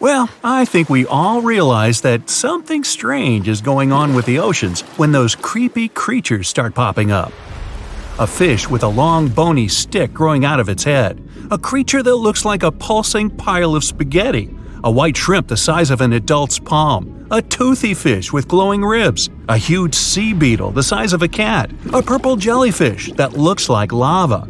Well, I think we all realize that something strange is going on with the oceans when those creepy creatures start popping up. A fish with a long bony stick growing out of its head, a creature that looks like a pulsing pile of spaghetti, a white shrimp the size of an adult's palm, a toothy fish with glowing ribs, a huge sea beetle the size of a cat, a purple jellyfish that looks like lava.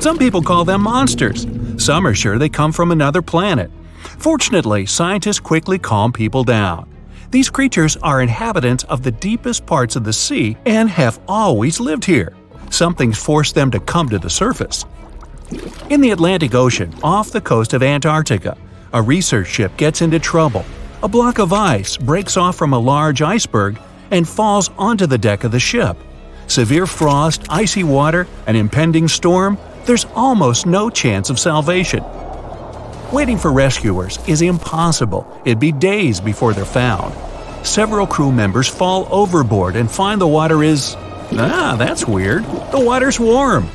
Some people call them monsters. Some are sure they come from another planet. Fortunately, scientists quickly calm people down. These creatures are inhabitants of the deepest parts of the sea and have always lived here. Something's forced them to come to the surface. In the Atlantic Ocean, off the coast of Antarctica, a research ship gets into trouble. A block of ice breaks off from a large iceberg and falls onto the deck of the ship. Severe frost, icy water, an impending storm, there's almost no chance of salvation. Waiting for rescuers is impossible. It'd be days before they're found. Several crew members fall overboard and find the water is. Ah, that's weird. The water's warm.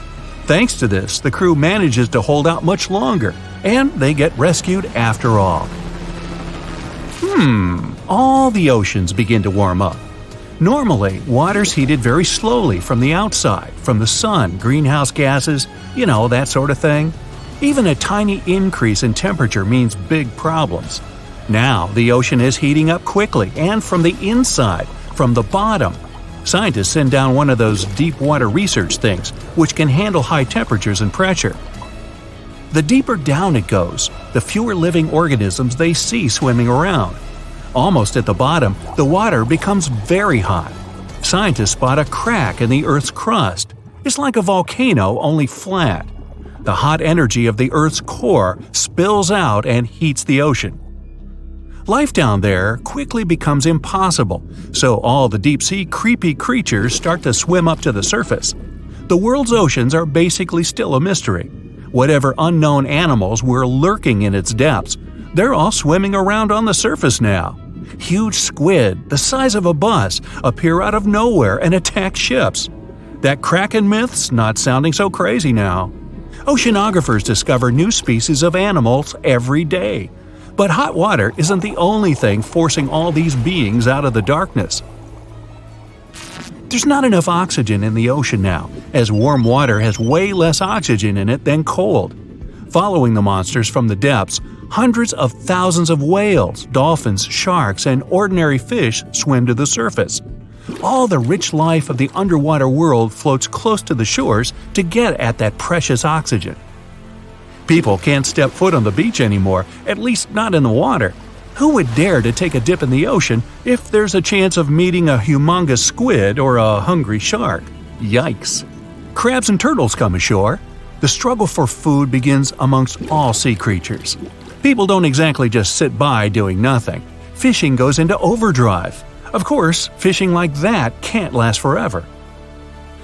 Thanks to this, the crew manages to hold out much longer, and they get rescued after all. Hmm, all the oceans begin to warm up. Normally, water's heated very slowly from the outside, from the sun, greenhouse gases, you know, that sort of thing. Even a tiny increase in temperature means big problems. Now, the ocean is heating up quickly and from the inside, from the bottom. Scientists send down one of those deep water research things, which can handle high temperatures and pressure. The deeper down it goes, the fewer living organisms they see swimming around. Almost at the bottom, the water becomes very hot. Scientists spot a crack in the Earth's crust. It's like a volcano, only flat. The hot energy of the Earth's core spills out and heats the ocean. Life down there quickly becomes impossible, so all the deep sea creepy creatures start to swim up to the surface. The world's oceans are basically still a mystery. Whatever unknown animals were lurking in its depths, they're all swimming around on the surface now. Huge squid, the size of a bus, appear out of nowhere and attack ships. That kraken myth's not sounding so crazy now. Oceanographers discover new species of animals every day. But hot water isn't the only thing forcing all these beings out of the darkness. There's not enough oxygen in the ocean now, as warm water has way less oxygen in it than cold. Following the monsters from the depths, hundreds of thousands of whales, dolphins, sharks, and ordinary fish swim to the surface. All the rich life of the underwater world floats close to the shores to get at that precious oxygen. People can't step foot on the beach anymore, at least not in the water. Who would dare to take a dip in the ocean if there's a chance of meeting a humongous squid or a hungry shark? Yikes. Crabs and turtles come ashore. The struggle for food begins amongst all sea creatures. People don't exactly just sit by doing nothing. Fishing goes into overdrive. Of course, fishing like that can't last forever.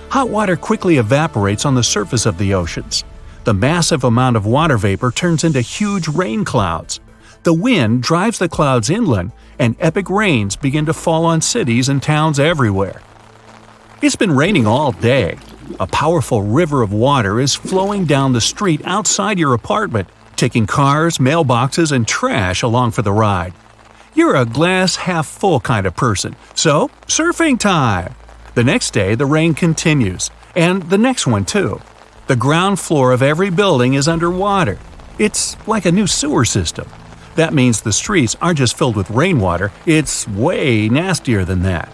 Hot water quickly evaporates on the surface of the oceans. The massive amount of water vapor turns into huge rain clouds. The wind drives the clouds inland, and epic rains begin to fall on cities and towns everywhere. It's been raining all day. A powerful river of water is flowing down the street outside your apartment, taking cars, mailboxes, and trash along for the ride. You're a glass half full kind of person, so surfing time! The next day, the rain continues, and the next one too. The ground floor of every building is underwater. It's like a new sewer system. That means the streets aren't just filled with rainwater, it's way nastier than that.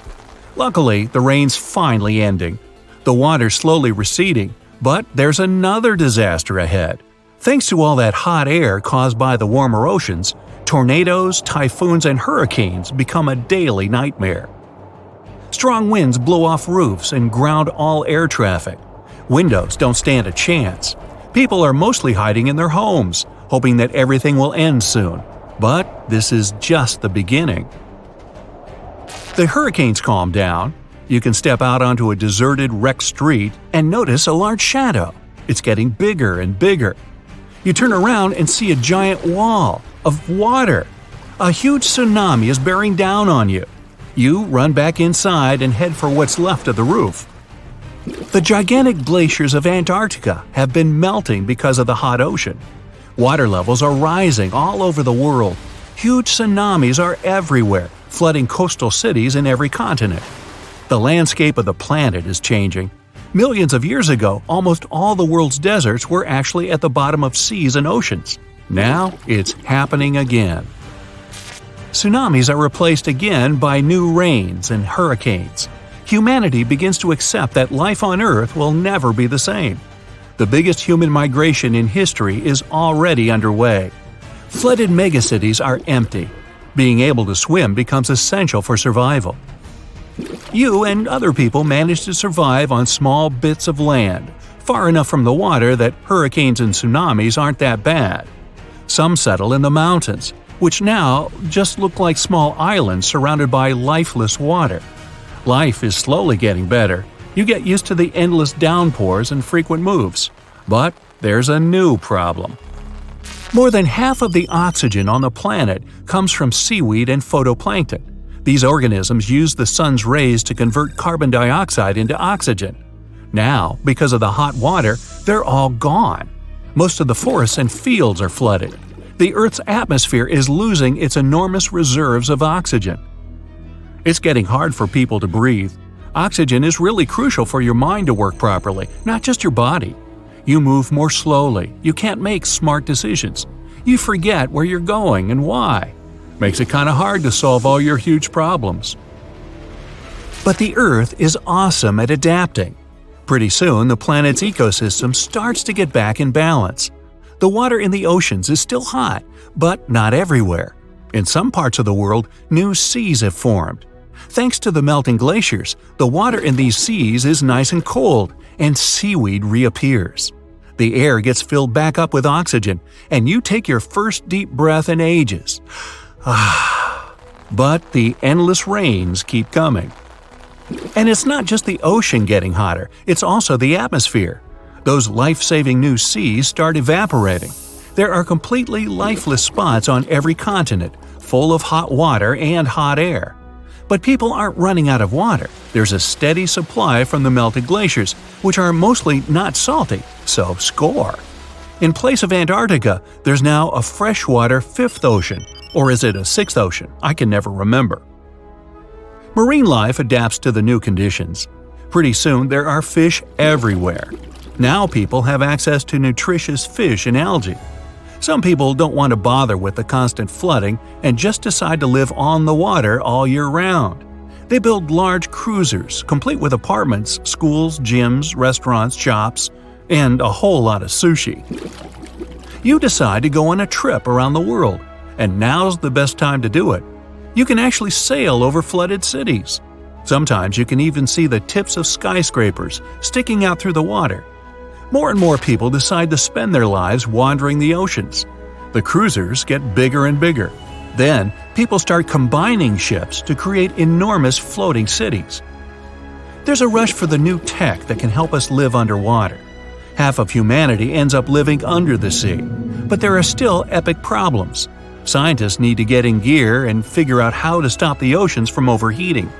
Luckily, the rain's finally ending. The water's slowly receding, but there's another disaster ahead. Thanks to all that hot air caused by the warmer oceans, tornadoes, typhoons, and hurricanes become a daily nightmare. Strong winds blow off roofs and ground all air traffic. Windows don't stand a chance. People are mostly hiding in their homes, hoping that everything will end soon. But this is just the beginning. The hurricanes calm down. You can step out onto a deserted, wrecked street and notice a large shadow. It's getting bigger and bigger. You turn around and see a giant wall of water. A huge tsunami is bearing down on you. You run back inside and head for what's left of the roof. The gigantic glaciers of Antarctica have been melting because of the hot ocean. Water levels are rising all over the world. Huge tsunamis are everywhere, flooding coastal cities in every continent. The landscape of the planet is changing. Millions of years ago, almost all the world's deserts were actually at the bottom of seas and oceans. Now it's happening again. Tsunamis are replaced again by new rains and hurricanes. Humanity begins to accept that life on Earth will never be the same. The biggest human migration in history is already underway. Flooded megacities are empty. Being able to swim becomes essential for survival. You and other people manage to survive on small bits of land, far enough from the water that hurricanes and tsunamis aren't that bad. Some settle in the mountains, which now just look like small islands surrounded by lifeless water. Life is slowly getting better. You get used to the endless downpours and frequent moves. But there's a new problem. More than half of the oxygen on the planet comes from seaweed and phytoplankton. These organisms use the sun's rays to convert carbon dioxide into oxygen. Now, because of the hot water, they're all gone. Most of the forests and fields are flooded. The Earth's atmosphere is losing its enormous reserves of oxygen. It's getting hard for people to breathe. Oxygen is really crucial for your mind to work properly, not just your body. You move more slowly, you can't make smart decisions. You forget where you're going and why. Makes it kind of hard to solve all your huge problems. But the Earth is awesome at adapting. Pretty soon, the planet's ecosystem starts to get back in balance. The water in the oceans is still hot, but not everywhere. In some parts of the world, new seas have formed. Thanks to the melting glaciers, the water in these seas is nice and cold, and seaweed reappears. The air gets filled back up with oxygen, and you take your first deep breath in ages. Ah. But the endless rains keep coming. And it's not just the ocean getting hotter, it's also the atmosphere. Those life saving new seas start evaporating. There are completely lifeless spots on every continent, full of hot water and hot air. But people aren't running out of water. There's a steady supply from the melted glaciers, which are mostly not salty, so score. In place of Antarctica, there's now a freshwater fifth ocean, or is it a sixth ocean? I can never remember. Marine life adapts to the new conditions. Pretty soon, there are fish everywhere. Now people have access to nutritious fish and algae. Some people don't want to bother with the constant flooding and just decide to live on the water all year round. They build large cruisers, complete with apartments, schools, gyms, restaurants, shops, and a whole lot of sushi. You decide to go on a trip around the world and now's the best time to do it. You can actually sail over flooded cities. Sometimes you can even see the tips of skyscrapers sticking out through the water. More and more people decide to spend their lives wandering the oceans. The cruisers get bigger and bigger. Then, people start combining ships to create enormous floating cities. There's a rush for the new tech that can help us live underwater. Half of humanity ends up living under the sea, but there are still epic problems. Scientists need to get in gear and figure out how to stop the oceans from overheating.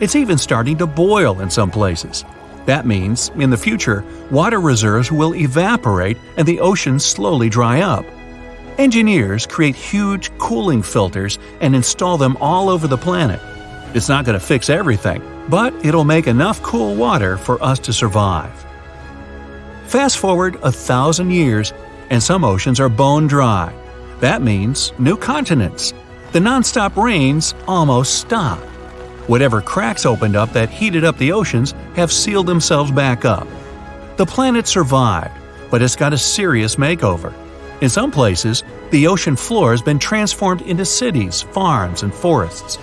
It's even starting to boil in some places. That means, in the future, water reserves will evaporate and the oceans slowly dry up. Engineers create huge cooling filters and install them all over the planet. It's not going to fix everything, but it'll make enough cool water for us to survive. Fast forward a thousand years, and some oceans are bone dry, that means new continents. The nonstop rains almost stopped. Whatever cracks opened up that heated up the oceans have sealed themselves back up. The planet survived, but it's got a serious makeover. In some places, the ocean floor has been transformed into cities, farms, and forests.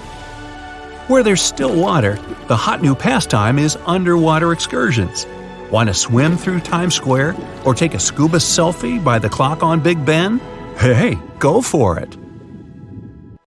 Where there's still water, the hot new pastime is underwater excursions. Want to swim through Times Square or take a scuba selfie by the clock on Big Ben? Hey, go for it!